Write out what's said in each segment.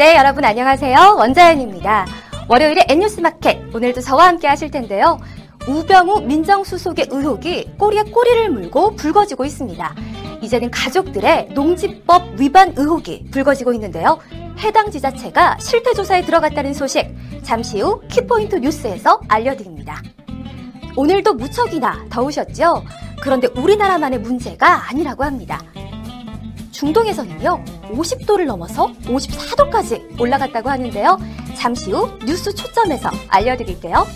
네, 여러분 안녕하세요. 원자연입니다. 월요일에 N뉴스 마켓 오늘도 저와 함께 하실 텐데요. 우병우 민정수석의 의혹이 꼬리에 꼬리를 물고 불거지고 있습니다. 이제는 가족들의 농지법 위반 의혹이 불거지고 있는데요. 해당 지자체가 실태 조사에 들어갔다는 소식 잠시 후 키포인트 뉴스에서 알려드립니다. 오늘도 무척이나 더우셨죠? 그런데 우리나라만의 문제가 아니라고 합니다. 중동에서는요, 50도를 넘어서 54도까지 올라갔다고 하는데요. 잠시 후 뉴스 초점에서 알려드릴게요.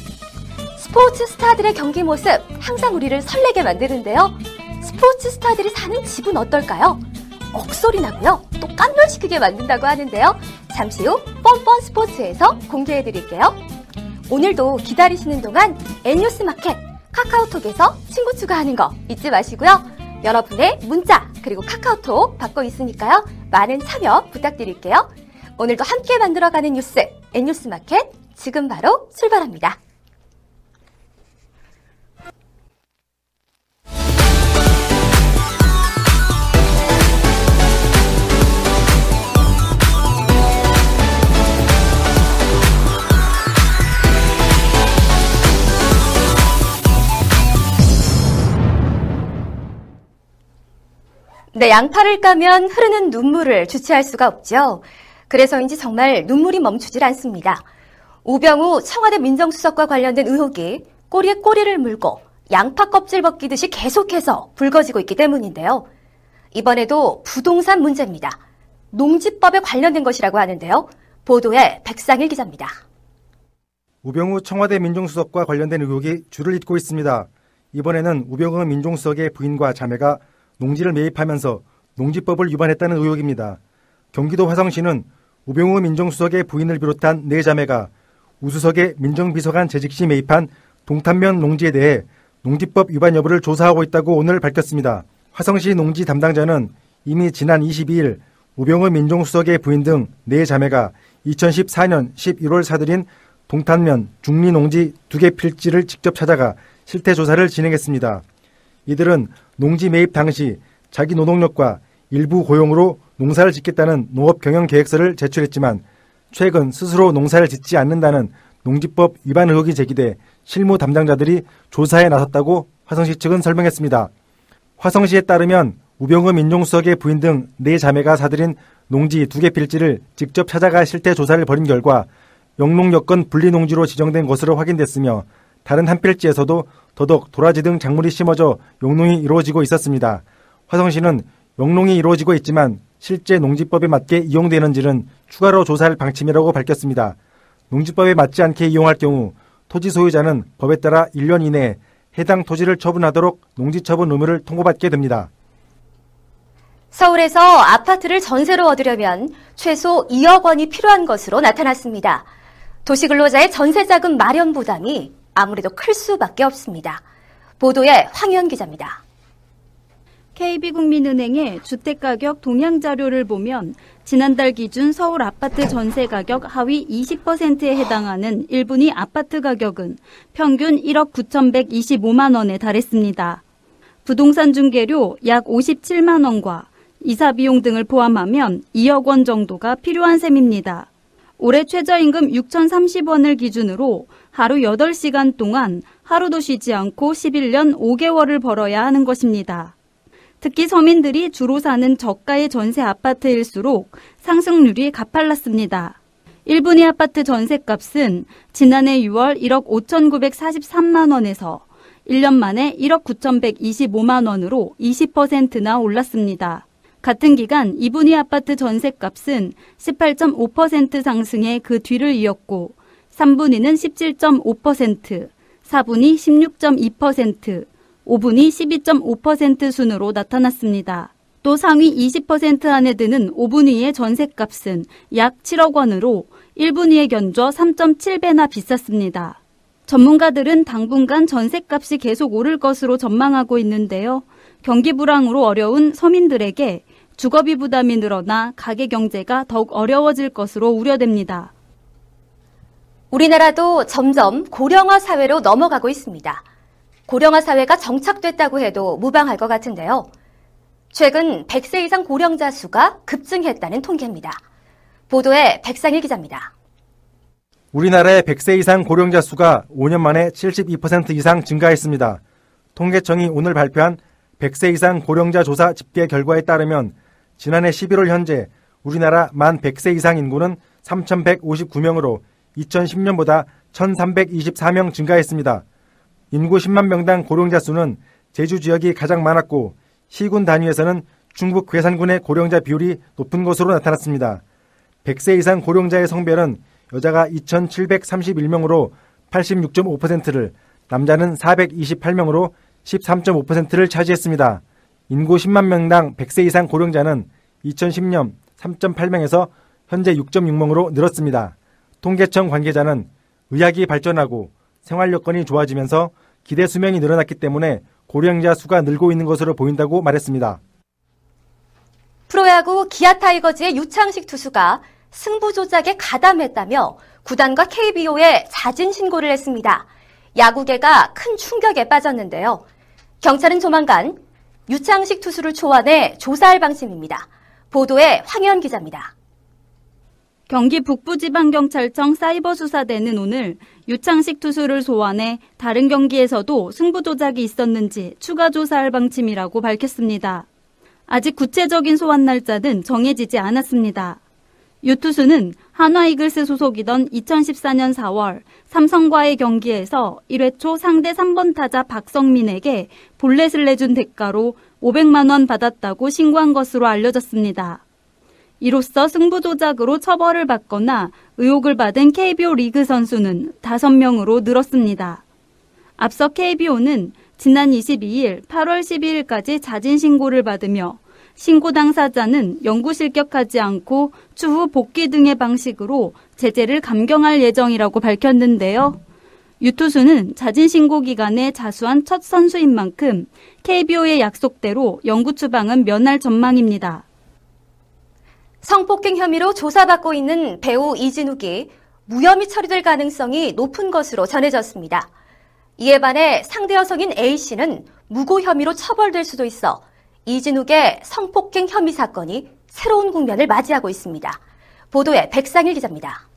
스포츠 스타들의 경기 모습 항상 우리를 설레게 만드는데요. 스포츠 스타들이 사는 집은 어떨까요? 억소리 나고요. 또 깜놀시키게 만든다고 하는데요. 잠시 후 뻔뻔 스포츠에서 공개해드릴게요. 오늘도 기다리시는 동안 N뉴스 마켓 카카오톡에서 친구 추가하는 거 잊지 마시고요. 여러분의 문자 그리고 카카오톡 받고 있으니까요. 많은 참여 부탁드릴게요. 오늘도 함께 만들어가는 뉴스 N뉴스 마켓 지금 바로 출발합니다. 네, 양파를 까면 흐르는 눈물을 주체할 수가 없죠. 그래서인지 정말 눈물이 멈추질 않습니다. 우병우 청와대 민정수석과 관련된 의혹이 꼬리에 꼬리를 물고 양파 껍질 벗기듯이 계속해서 불거지고 있기 때문인데요. 이번에도 부동산 문제입니다. 농지법에 관련된 것이라고 하는데요. 보도에 백상일 기자입니다. 우병우 청와대 민정수석과 관련된 의혹이 줄을 잇고 있습니다. 이번에는 우병우 민정수석의 부인과 자매가 농지를 매입하면서 농지법을 위반했다는 의혹입니다. 경기도 화성시는 우병우 민정수석의 부인을 비롯한 네 자매가 우수석의 민정비서관 재직 시 매입한 동탄면 농지에 대해 농지법 위반 여부를 조사하고 있다고 오늘 밝혔습니다. 화성시 농지 담당자는 이미 지난 22일 우병우 민정수석의 부인 등 네 자매가 2014년 11월 사들인 동탄면 중리 농지 두 개 필지를 직접 찾아가 실태 조사를 진행했습니다. 이들은 농지 매입 당시 자기 노동력과 일부 고용으로 농사를 짓겠다는 농업 경영 계획서를 제출했지만 최근 스스로 농사를 짓지 않는다는 농지법 위반 의혹이 제기돼 실무 담당자들이 조사에 나섰다고 화성시 측은 설명했습니다. 화성시에 따르면 우병우 민정수석의 부인 등 네 자매가 사들인 농지 두 개 필지를 직접 찾아가 실태 조사를 벌인 결과 영농 여건 분리 농지로 지정된 것으로 확인됐으며 다른 한 필지에서도 더덕, 도라지 등 작물이 심어져 용농이 이루어지고 있었습니다. 화성시는 용농이 이루어지고 있지만 실제 농지법에 맞게 이용되는지는 추가로 조사할 방침이라고 밝혔습니다. 농지법에 맞지 않게 이용할 경우 토지 소유자는 법에 따라 1년 이내에 해당 토지를 처분하도록 농지처분 의무를 통보받게 됩니다. 서울에서 아파트를 전세로 얻으려면 최소 2억 원이 필요한 것으로 나타났습니다. 도시근로자의 전세자금 마련 부담이 아무래도 클 수밖에 없습니다. 보도에 황현 기자입니다. KB국민은행의 주택가격 동향 자료를 보면 지난달 기준 서울 아파트 전세 가격 하위 20%에 해당하는 1분위 아파트 가격은 평균 1억 9,125만 원에 달했습니다. 부동산 중개료 약 57만 원과 이사 비용 등을 포함하면 2억 원 정도가 필요한 셈입니다. 올해 최저임금 6,030원을 기준으로 하루 8시간 동안 하루도 쉬지 않고 11년 5개월을 벌어야 하는 것입니다. 특히 서민들이 주로 사는 저가의 전세 아파트일수록 상승률이 가팔랐습니다. 1분위 아파트 전세값은 지난해 6월 1억 5,943만 원에서 1년 만에 1억 9,125만 원으로 20%나 올랐습니다. 같은 기간 2분위 아파트 전세값은 18.5% 상승해 그 뒤를 이었고 3분위는 17.5%, 4분위 16.2%, 5분위 12.5% 순으로 나타났습니다. 또 상위 20% 안에 드는 5분위의 전셋값은 약 7억 원으로 1분위에 견줘 3.7배나 비쌌습니다. 전문가들은 당분간 전셋값이 계속 오를 것으로 전망하고 있는데요. 경기 불황으로 어려운 서민들에게 주거비 부담이 늘어나 가계 경제가 더욱 어려워질 것으로 우려됩니다. 우리나라도 점점 고령화 사회로 넘어가고 있습니다. 고령화 사회가 정착됐다고 해도 무방할 것 같은데요. 최근 100세 이상 고령자 수가 급증했다는 통계입니다. 보도에 백상일 기자입니다. 우리나라의 100세 이상 고령자 수가 5년 만에 72% 이상 증가했습니다. 통계청이 오늘 발표한 100세 이상 고령자 조사 집계 결과에 따르면 지난해 11월 현재 우리나라 만 100세 이상 인구는 3,159명으로 2010년보다 1,324명 증가했습니다. 인구 10만 명당 고령자 수는 제주 지역이 가장 많았고 시군 단위에서는 중북 괴산군의 고령자 비율이 높은 것으로 나타났습니다. 100세 이상 고령자의 성별은 여자가 2,731명으로 86.5%를, 남자는 428명으로 13.5%를 차지했습니다. 인구 10만 명당 100세 이상 고령자는 2010년 3.8명에서 현재 6.6명으로 늘었습니다. 통계청 관계자는 의학이 발전하고 생활 여건이 좋아지면서 기대 수명이 늘어났기 때문에 고령자 수가 늘고 있는 것으로 보인다고 말했습니다. 프로야구 기아 타이거즈의 유창식 투수가 승부 조작에 가담했다며 구단과 KBO에 자진 신고를 했습니다. 야구계가 큰 충격에 빠졌는데요. 경찰은 조만간 유창식 투수를 초안해 조사할 방침입니다. 보도에 황현 기자입니다. 경기 북부지방경찰청 사이버수사대는 오늘 유창식 투수를 소환해 다른 경기에서도 승부 조작이 있었는지 추가 조사할 방침이라고 밝혔습니다. 아직 구체적인 소환 날짜는 정해지지 않았습니다. 유투수는 한화이글스 소속이던 2014년 4월 삼성과의 경기에서 1회 초 상대 3번 타자 박성민에게 볼넷을 내준 대가로 500만 원 받았다고 신고한 것으로 알려졌습니다. 이로써 승부 조작으로 처벌을 받거나 의혹을 받은 KBO 리그 선수는 5명으로 늘었습니다. 앞서 KBO는 지난 22일 8월 12일까지 자진 신고를 받으며 신고 당사자는 영구 실격하지 않고 추후 복귀 등의 방식으로 제재를 감경할 예정이라고 밝혔는데요. 유투수는 자진 신고 기간에 자수한 첫 선수인 만큼 KBO의 약속대로 영구 추방은 면할 전망입니다. 성폭행 혐의로 조사받고 있는 배우 이진욱이 무혐의 처리될 가능성이 높은 것으로 전해졌습니다. 이에 반해 상대 여성인 A씨는 무고 혐의로 처벌될 수도 있어 이진욱의 성폭행 혐의 사건이 새로운 국면을 맞이하고 있습니다. 보도에 백상일 기자입니다.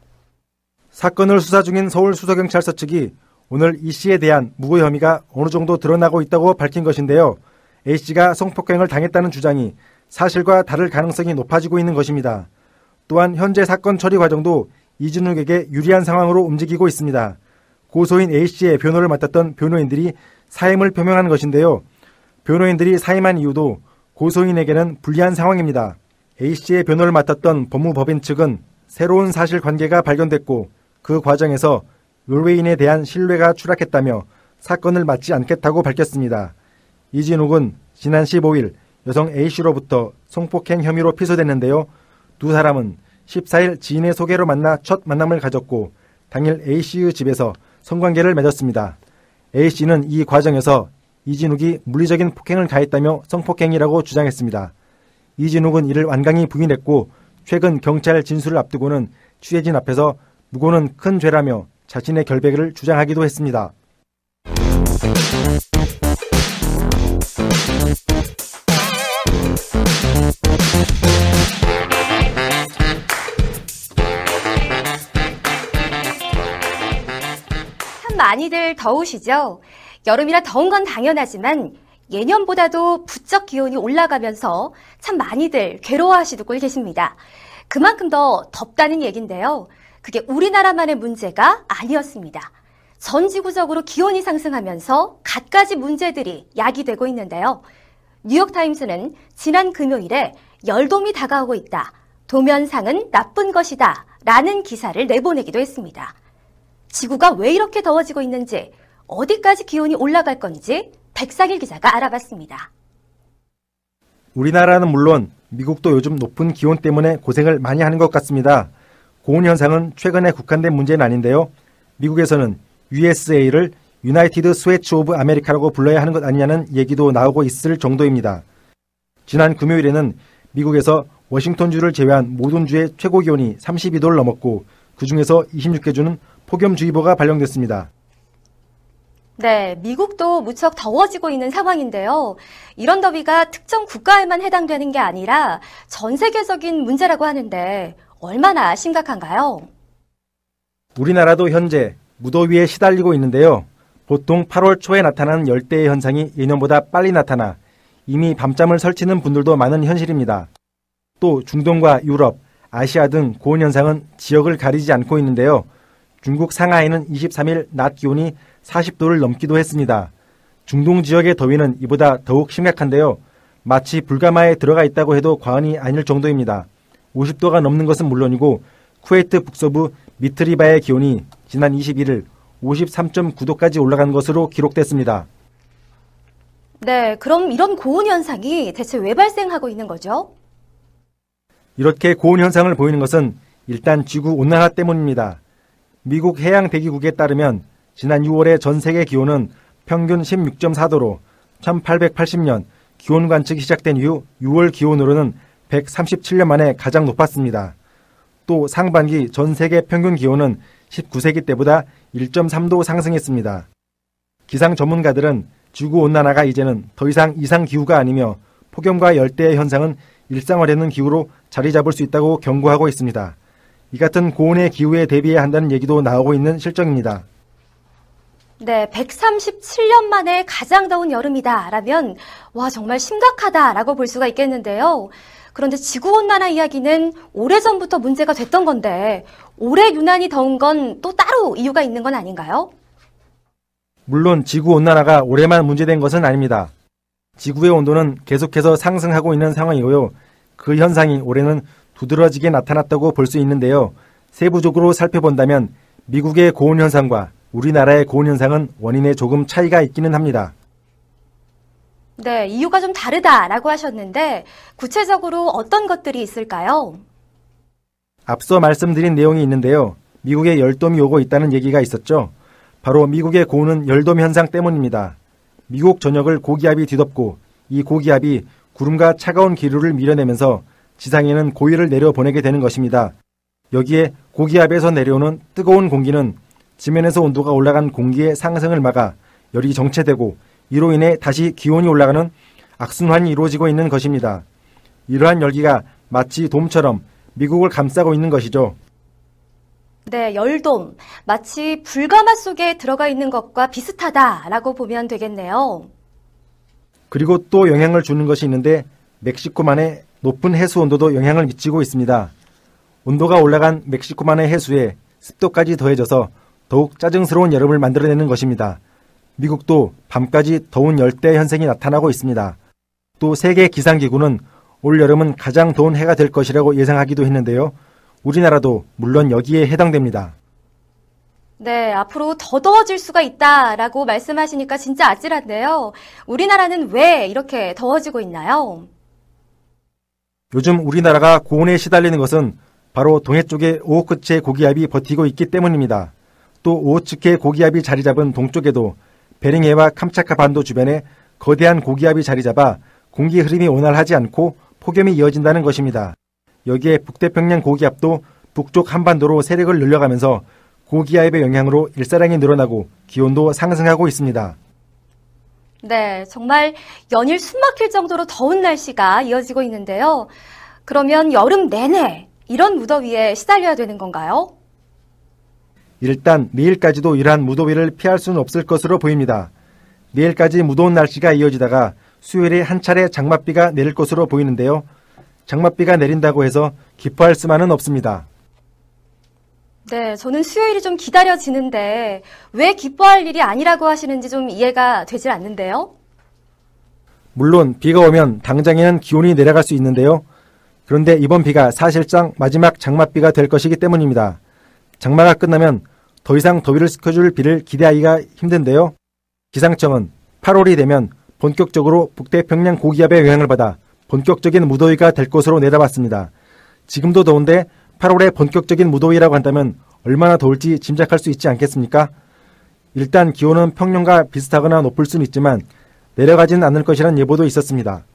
사건을 수사 중인 서울수서경찰서 측이 오늘 이 씨에 대한 무고 혐의가 어느 정도 드러나고 있다고 밝힌 것인데요. A 씨가 성폭행을 당했다는 주장이 사실과 다를 가능성이 높아지고 있는 것입니다. 또한 현재 사건 처리 과정도 이진욱에게 유리한 상황으로 움직이고 있습니다. 고소인 A 씨의 변호를 맡았던 변호인들이 사임을 표명한 것인데요. 변호인들이 사임한 이유도 고소인에게는 불리한 상황입니다. A씨의 변호를 맡았던 법무법인 측은 새로운 사실관계가 발견됐고 그 과정에서 의뢰인에 대한 신뢰가 추락했다며 사건을 맡지 않겠다고 밝혔습니다. 이진욱은 지난 15일 여성 A씨로부터 성폭행 혐의로 피소됐는데요. 두 사람은 14일 지인의 소개로 만나 첫 만남을 가졌고 당일 A씨의 집에서 성관계를 맺었습니다. A씨는 이 과정에서 이진욱이 물리적인 폭행을 가했다며 성폭행이라고 주장했습니다. 이진욱은 이를 완강히 부인했고 최근 경찰 진술을 앞두고는 취재진 앞에서 무고는 큰 죄라며 자신의 결백을 주장하기도 했습니다. 참 많이들 더우시죠? 여름이라 더운 건 당연하지만 예년보다도 부쩍 기온이 올라가면서 참 많이들 괴로워하시고 계십니다. 그만큼 더 덥다는 얘긴데요. 그게 우리나라만의 문제가 아니었습니다. 전 지구적으로 기온이 상승하면서 갖가지 문제들이 야기되고 있는데요. 뉴욕타임스는 지난 금요일에 열돔이 다가오고 있다. 도면상은 나쁜 것이다. 라는 기사를 내보내기도 했습니다. 지구가 왜 이렇게 더워지고 있는지 어디까지 기온이 올라갈 건지 백상일 기자가 알아봤습니다. 우리나라는 물론 미국도 요즘 높은 기온 때문에 고생을 많이 하는 것 같습니다. 고온 현상은 최근에 국한된 문제는 아닌데요. 미국에서는 USA를 United Sweats of America라고 불러야 하는 것 아니냐는 얘기도 나오고 있을 정도입니다. 지난 금요일에는 미국에서 워싱턴주를 제외한 모든 주의 최고 기온이 32도를 넘었고 그 중에서 26개 주는 폭염주의보가 발령됐습니다. 네, 미국도 무척 더워지고 있는 상황인데요. 이런 더위가 특정 국가에만 해당되는 게 아니라 전 세계적인 문제라고 하는데 얼마나 심각한가요? 우리나라도 현재 무더위에 시달리고 있는데요. 보통 8월 초에 나타나는 열대의 현상이 예년보다 빨리 나타나 이미 밤잠을 설치는 분들도 많은 현실입니다. 또 중동과 유럽, 아시아 등 고온 현상은 지역을 가리지 않고 있는데요. 중국 상하이는 23일 낮 기온이 40도를 넘기도 했습니다. 중동 지역의 더위는 이보다 더욱 심각한데요. 마치 불가마에 들어가 있다고 해도 과언이 아닐 정도입니다. 50도가 넘는 것은 물론이고 쿠웨이트 북서부 미트리바의 기온이 지난 21일 53.9도까지 올라간 것으로 기록됐습니다. 네, 그럼 이런 고온 현상이 대체 왜 발생하고 있는 거죠? 이렇게 고온 현상을 보이는 것은 일단 지구 온난화 때문입니다. 미국 해양 대기국에 따르면 지난 6월의 전 세계 기온은 평균 16.4도로 1880년 기온 관측이 시작된 이후 6월 기온으로는 137년 만에 가장 높았습니다. 또 상반기 전 세계 평균 기온은 19세기 때보다 1.3도 상승했습니다. 기상 전문가들은 지구 온난화가 이제는 더 이상 이상 기후가 아니며 폭염과 열대 현상은 일상화되는 기후로 자리 잡을 수 있다고 경고하고 있습니다. 이 같은 고온의 기후에 대비해야 한다는 얘기도 나오고 있는 실정입니다. 네, 137년 만에 가장 더운 여름이다. 라면, 와, 정말 심각하다 라고 볼 수가 있겠는데요. 그런데 지구온난화 이야기는 오래전부터 문제가 됐던 건데, 올해 유난히 더운 건 또 따로 이유가 있는 건 아닌가요? 물론 지구온난화가 올해만 문제된 것은 아닙니다. 지구의 온도는 계속해서 상승하고 있는 상황이고요. 그 현상이 올해는 두드러지게 나타났다고 볼 수 있는데요. 세부적으로 살펴본다면 미국의 고온 현상과 우리나라의 고온 현상은 원인에 조금 차이가 있기는 합니다. 네, 이유가 좀 다르다라고 하셨는데 구체적으로 어떤 것들이 있을까요? 앞서 말씀드린 내용이 있는데요. 미국에 열돔이 오고 있다는 얘기가 있었죠. 바로 미국의 고온은 열돔 현상 때문입니다. 미국 전역을 고기압이 뒤덮고 이 고기압이 구름과 차가운 기류를 밀어내면서 지상에는 고위를 내려 보내게 되는 것입니다. 여기에 고기압에서 내려오는 뜨거운 공기는 지면에서 온도가 올라간 공기의 상승을 막아 열이 정체되고 이로 인해 다시 기온이 올라가는 악순환이 이루어지고 있는 것입니다. 이러한 열기가 마치 돔처럼 미국을 감싸고 있는 것이죠. 네, 열돔. 마치 불가마 속에 들어가 있는 것과 비슷하다라고 보면 되겠네요. 그리고 또 영향을 주는 것이 있는데 멕시코만의 높은 해수 온도도 영향을 미치고 있습니다. 온도가 올라간 멕시코만의 해수에 습도까지 더해져서 더욱 짜증스러운 여름을 만들어내는 것입니다. 미국도 밤까지 더운 열대 현상이 나타나고 있습니다. 또 세계 기상기구는 올 여름은 가장 더운 해가 될 것이라고 예상하기도 했는데요. 우리나라도 물론 여기에 해당됩니다. 네, 앞으로 더 더워질 수가 있다라고 말씀하시니까 진짜 아찔한데요. 우리나라는 왜 이렇게 더워지고 있나요? 요즘 우리나라가 고온에 시달리는 것은 바로 동해 쪽에 오호크츠의 고기압이 버티고 있기 때문입니다. 또 오호츠크의 고기압이 자리 잡은 동쪽에도 베링해와 캄차카 반도 주변에 거대한 고기압이 자리 잡아 공기 흐름이 원활하지 않고 폭염이 이어진다는 것입니다. 여기에 북태평양 고기압도 북쪽 한반도로 세력을 늘려가면서 고기압의 영향으로 일사량이 늘어나고 기온도 상승하고 있습니다. 네, 정말 연일 숨막힐 정도로 더운 날씨가 이어지고 있는데요. 그러면 여름 내내 이런 무더위에 시달려야 되는 건가요? 일단 내일까지도 이러한 무더위를 피할 수는 없을 것으로 보입니다. 내일까지 무더운 날씨가 이어지다가 수요일에 한 차례 장맛비가 내릴 것으로 보이는데요. 장맛비가 내린다고 해서 기뻐할 수만은 없습니다. 네, 저는 수요일이 좀 기다려지는데 왜 기뻐할 일이 아니라고 하시는지 좀 이해가 되질 않는데요. 물론 비가 오면 당장에는 기온이 내려갈 수 있는데요. 그런데 이번 비가 사실상 마지막 장맛비가 될 것이기 때문입니다. 장마가 끝나면 더 이상 더위를 식혀줄 비를 기대하기가 힘든데요. 기상청은 8월이 되면 본격적으로 북태평양 고기압의 영향을 받아 본격적인 무더위가 될 것으로 내다봤습니다. 지금도 더운데 8월에 본격적인 무더위라고 한다면 얼마나 더울지 짐작할 수 있지 않겠습니까? 일단 기온은 평년과 비슷하거나 높을 수는 있지만 내려가지는 않을 것이라는 예보도 있었습니다.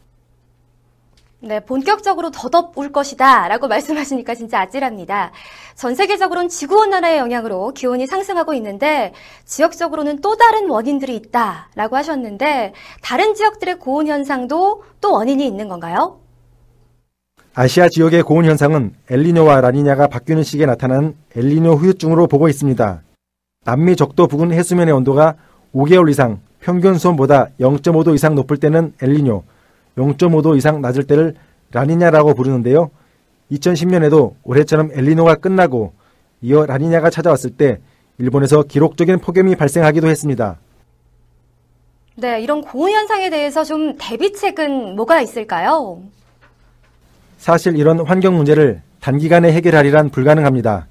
네, 본격적으로 더 덥을 것이다 라고 말씀하시니까 진짜 아찔합니다. 전 세계적으로는 지구온난화의 영향으로 기온이 상승하고 있는데 지역적으로는 또 다른 원인들이 있다 라고 하셨는데 다른 지역들의 고온 현상도 또 원인이 있는 건가요? 아시아 지역의 고온 현상은 엘리뇨와 라니냐가 바뀌는 시기에 나타나는 엘리뇨 후유증으로 보고 있습니다. 남미 적도 부근 해수면의 온도가 5개월 이상 평균 수온보다 0.5도 이상 높을 때는 엘리뇨, 0.5도 이상 낮을 때를 라니냐라고 부르는데요. 2010년에도 올해처럼 엘리노가 끝나고 이어 라니냐가 찾아왔을 때 일본에서 기록적인 폭염이 발생하기도 했습니다. 네, 이런 고온 현상에 대해서 좀 대비책은 뭐가 있을까요? 사실 이런 환경 문제를 단기간에 해결하리란 불가능합니다.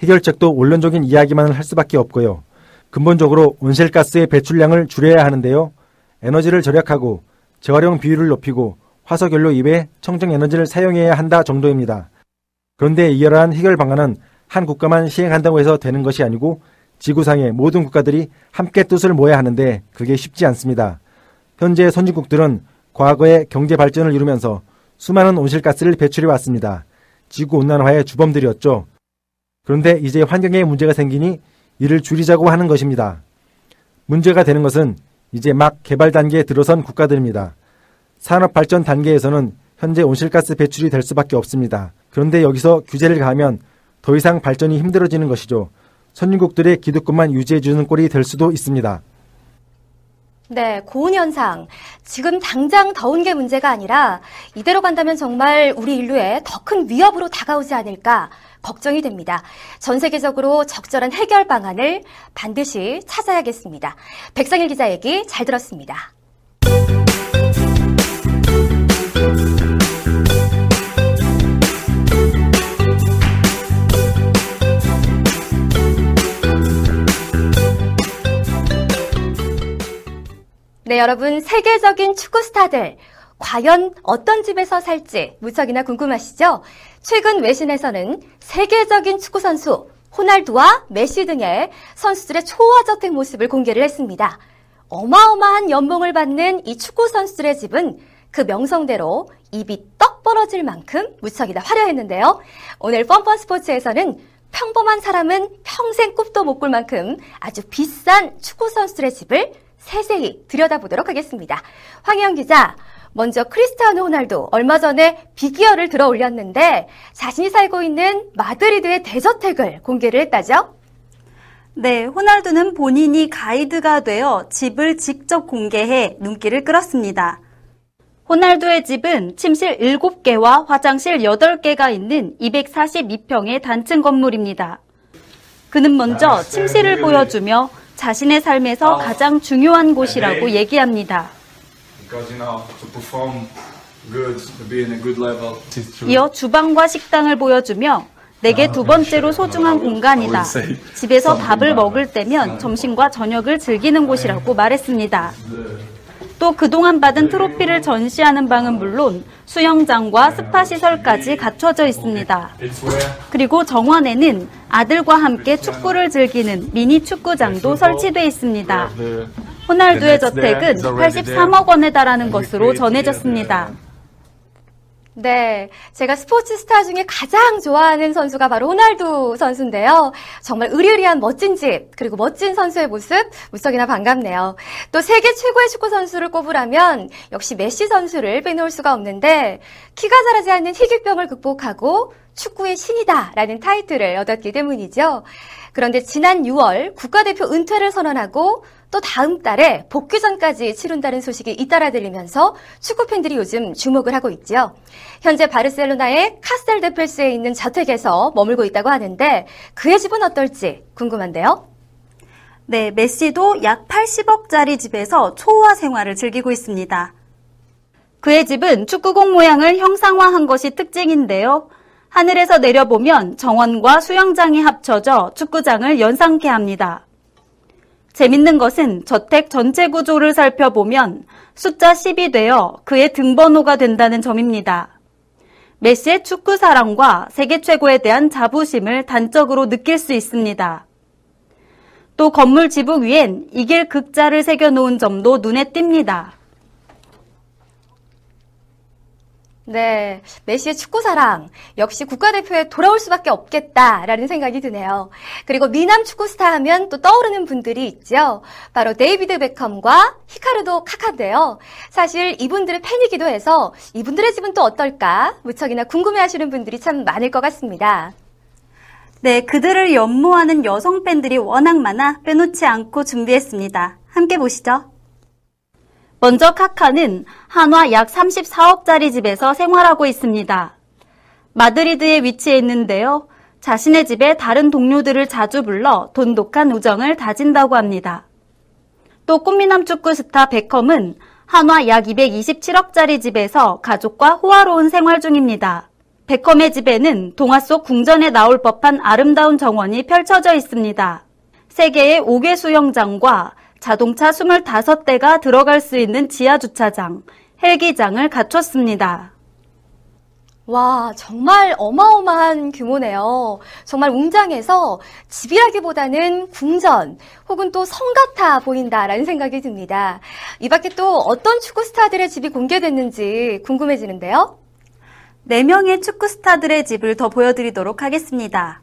해결책도 원론적인 이야기만을 할 수밖에 없고요. 근본적으로 온실가스의 배출량을 줄여야 하는데요. 에너지를 절약하고 재활용 비율을 높이고 화석연료 이외 청정 에너지를 사용해야 한다 정도입니다. 그런데 이러한 해결 방안은 한 국가만 시행한다고 해서 되는 것이 아니고 지구상의 모든 국가들이 함께 뜻을 모아야 하는데 그게 쉽지 않습니다. 현재 선진국들은 과거에 경제 발전을 이루면서 수많은 온실가스를 배출해 왔습니다. 지구 온난화의 주범들이었죠. 그런데 이제 환경에 문제가 생기니 이를 줄이자고 하는 것입니다. 문제가 되는 것은 이제 막 개발 단계에 들어선 국가들입니다. 산업 발전 단계에서는 현재 온실가스 배출이 될 수밖에 없습니다. 그런데 여기서 규제를 가하면 더 이상 발전이 힘들어지는 것이죠. 선진국들의 기득권만 유지해주는 꼴이 될 수도 있습니다. 네, 고온 현상. 지금 당장 더운 게 문제가 아니라 이대로 간다면 정말 우리 인류에 더 큰 위협으로 다가오지 않을까 걱정이 됩니다. 전 세계적으로 적절한 해결 방안을 반드시 찾아야겠습니다. 백상일 기자 얘기 잘 들었습니다. 네, 여러분, 세계적인 축구 스타들. 과연 어떤 집에서 살지 무척이나 궁금하시죠? 최근 외신에서는 세계적인 축구 선수 호날두와 메시 등의 선수들의 초화저택 모습을 공개를 했습니다. 어마어마한 연봉을 받는 이 축구 선수들의 집은 그 명성대로 입이 떡 벌어질 만큼 무척이나 화려했는데요. 오늘 뻔뻔 스포츠에서는 평범한 사람은 평생 꿈도 못 꿀 만큼 아주 비싼 축구 선수들의 집을 세세히 들여다보도록 하겠습니다. 황혜영 기자, 먼저 크리스티아노 호날두 얼마 전에 비기어를 들어 올렸는데 자신이 살고 있는 마드리드의 대저택을 공개를 했다죠? 네, 호날두는 본인이 가이드가 되어 집을 직접 공개해 눈길을 끌었습니다. 호날두의 집은 침실 7개와 화장실 8개가 있는 242평의 단층 건물입니다. 그는 먼저 침실을 보여주며 자신의 삶에서 가장 중요한 곳이라고 얘기합니다. 이어 주방과 식당을 보여주며 내게 두 번째로 소중한 공간이다. 집에서 밥을 먹을 때면 점심과 저녁을 즐기는 곳이라고 말했습니다. 또 그동안 받은 트로피를 전시하는 방은 물론 수영장과 스파 시설까지 갖춰져 있습니다. 그리고 정원에는 아들과 함께 축구를 즐기는 미니 축구장도 설치돼 있습니다. 호날두의 저택은 83억 원에 달하는 것으로 전해졌습니다. 네. 제가 스포츠 스타 중에 가장 좋아하는 선수가 바로 호날두 선수인데요. 정말 의리의리한 멋진 집, 그리고 멋진 선수의 모습, 무척이나 반갑네요. 또 세계 최고의 축구 선수를 꼽으라면 역시 메시 선수를 빼놓을 수가 없는데 키가 자라지 않는 희귀병을 극복하고 축구의 신이다라는 타이틀을 얻었기 때문이죠. 그런데 지난 6월 국가대표 은퇴를 선언하고 또 다음 달에 복귀전까지 치른다는 소식이 잇따라 들리면서 축구 팬들이 요즘 주목을 하고 있죠. 현재 바르셀로나의 카스텔 데펠스에 있는 자택에서 머물고 있다고 하는데 그의 집은 어떨지 궁금한데요. 네, 메시도 약 80억짜리 집에서 초호화 생활을 즐기고 있습니다. 그의 집은 축구공 모양을 형상화한 것이 특징인데요. 하늘에서 내려보면 정원과 수영장이 합쳐져 축구장을 연상케 합니다. 재밌는 것은 저택 전체 구조를 살펴보면 숫자 10이 되어 그의 등번호가 된다는 점입니다. 메시의 축구 사랑과 세계 최고에 대한 자부심을 단적으로 느낄 수 있습니다. 또 건물 지붕 위엔 이길 극자를 새겨놓은 점도 눈에 띕니다. 네, 메시의 축구 사랑 역시 국가대표에 돌아올 수밖에 없겠다라는 생각이 드네요. 그리고 미남 축구 스타 하면 또 떠오르는 분들이 있죠. 바로 데이비드 베컴과 히카르도 카카인데요. 사실 이분들의 팬이기도 해서 이분들의 집은 또 어떨까 무척이나 궁금해하시는 분들이 참 많을 것 같습니다. 네, 그들을 연모하는 여성 팬들이 워낙 많아 빼놓지 않고 준비했습니다. 함께 보시죠. 먼저 카카는 한화 약 34억짜리 집에서 생활하고 있습니다. 마드리드에 위치해 있는데요. 자신의 집에 다른 동료들을 자주 불러 돈독한 우정을 다진다고 합니다. 또 꽃미남 축구 스타 베컴은 한화 약 227억짜리 집에서 가족과 호화로운 생활 중입니다. 베컴의 집에는 동화 속 궁전에 나올 법한 아름다운 정원이 펼쳐져 있습니다. 세계의 5개 수영장과 자동차 25대가 들어갈 수 있는 지하 주차장, 헬기장을 갖췄습니다. 와, 정말 어마어마한 규모네요. 정말 웅장해서 집이라기보다는 궁전 혹은 또 성 같아 보인다라는 생각이 듭니다. 이 밖에 또 어떤 축구 스타들의 집이 공개됐는지 궁금해지는데요. 4명의 축구 스타들의 집을 더 보여드리도록 하겠습니다.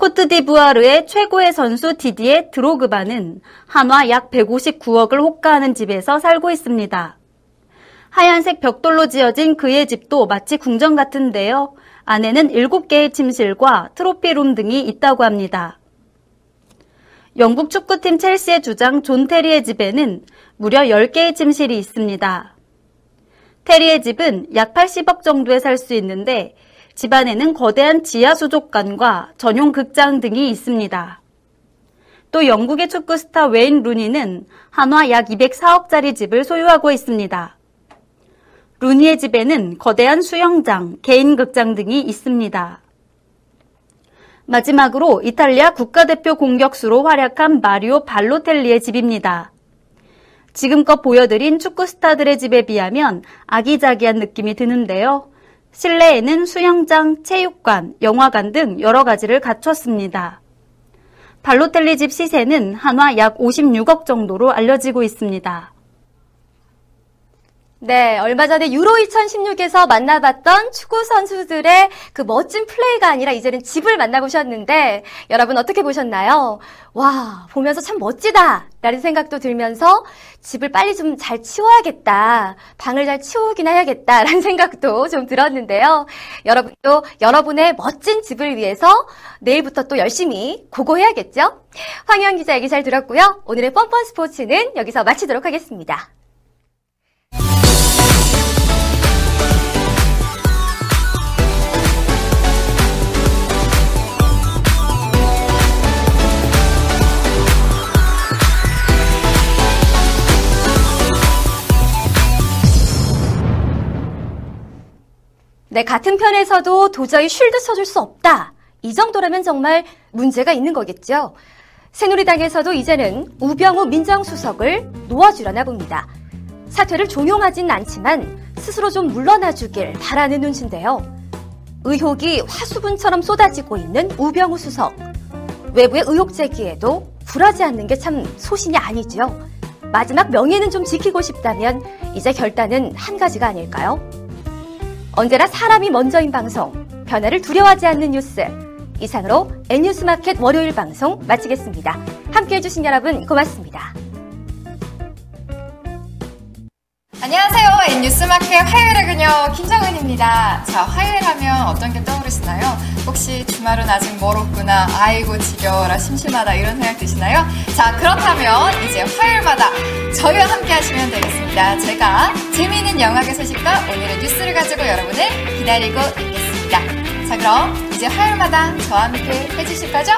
코트디부아르의 최고의 선수 디디에 드로그바는 한화 약 159억을 호가하는 집에서 살고 있습니다. 하얀색 벽돌로 지어진 그의 집도 마치 궁전 같은데요. 안에는 7개의 침실과 트로피룸 등이 있다고 합니다. 영국 축구팀 첼시의 주장 존 테리의 집에는 무려 10개의 침실이 있습니다. 테리의 집은 약 80억 정도에 살 수 있는데 집안에는 거대한 지하 수족관과 전용 극장 등이 있습니다. 또 영국의 축구 스타 웨인 루니는 한화 약 204억짜리 집을 소유하고 있습니다. 루니의 집에는 거대한 수영장, 개인 극장 등이 있습니다. 마지막으로 이탈리아 국가대표 공격수로 활약한 마리오 발로텔리의 집입니다. 지금껏 보여드린 축구 스타들의 집에 비하면 아기자기한 느낌이 드는데요. 실내에는 수영장, 체육관, 영화관 등 여러 가지를 갖췄습니다. 발로텔리 집 시세는 한화 약 56억 정도로 알려지고 있습니다. 네, 얼마 전에 유로 2016에서 만나봤던 축구 선수들의 그 멋진 플레이가 아니라 이제는 집을 만나보셨는데 여러분 어떻게 보셨나요? 와, 보면서 참 멋지다! 라는 생각도 들면서 집을 빨리 좀 잘 치워야겠다. 방을 잘 치우긴 해야겠다. 라는 생각도 좀 들었는데요. 여러분도 여러분의 멋진 집을 위해서 내일부터 또 열심히 고고해야겠죠? 황현 기자 얘기 잘 들었고요. 오늘의 뻔뻔 스포츠는 여기서 마치도록 하겠습니다. 네, 같은 편에서도 도저히 쉴드 쳐줄 수 없다. 이 정도라면 정말 문제가 있는 거겠죠. 새누리당에서도 이제는 우병우 민정수석을 놓아주려나 봅니다. 사퇴를 종용하진 않지만 스스로 좀 물러나 주길 바라는 눈치인데요. 의혹이 화수분처럼 쏟아지고 있는 우병우 수석. 외부의 의혹 제기에도 굴하지 않는 게 참 소신이 아니죠. 마지막 명예는 좀 지키고 싶다면 이제 결단은 한 가지가 아닐까요? 언제나 사람이 먼저인 방송, 변화를 두려워하지 않는 뉴스. 이상으로 N뉴스마켓 월요일 방송 마치겠습니다. 함께 해 주신 여러분 고맙습니다. 안녕하세요. N뉴스 마켓 화요일의 그녀 김정은입니다. 자, 화요일 하면 어떤 게 떠오르시나요? 혹시 주말은 아직 멀었구나, 아이고 지겨워라, 심심하다 이런 생각 드시나요? 자, 그렇다면 이제 화요일마다 저희와 함께 하시면 되겠습니다. 제가 재미있는 영화계 소식과 오늘의 뉴스를 가지고 여러분을 기다리고 있겠습니다. 자, 그럼 이제 화요일마다 저와 함께 해주실 거죠?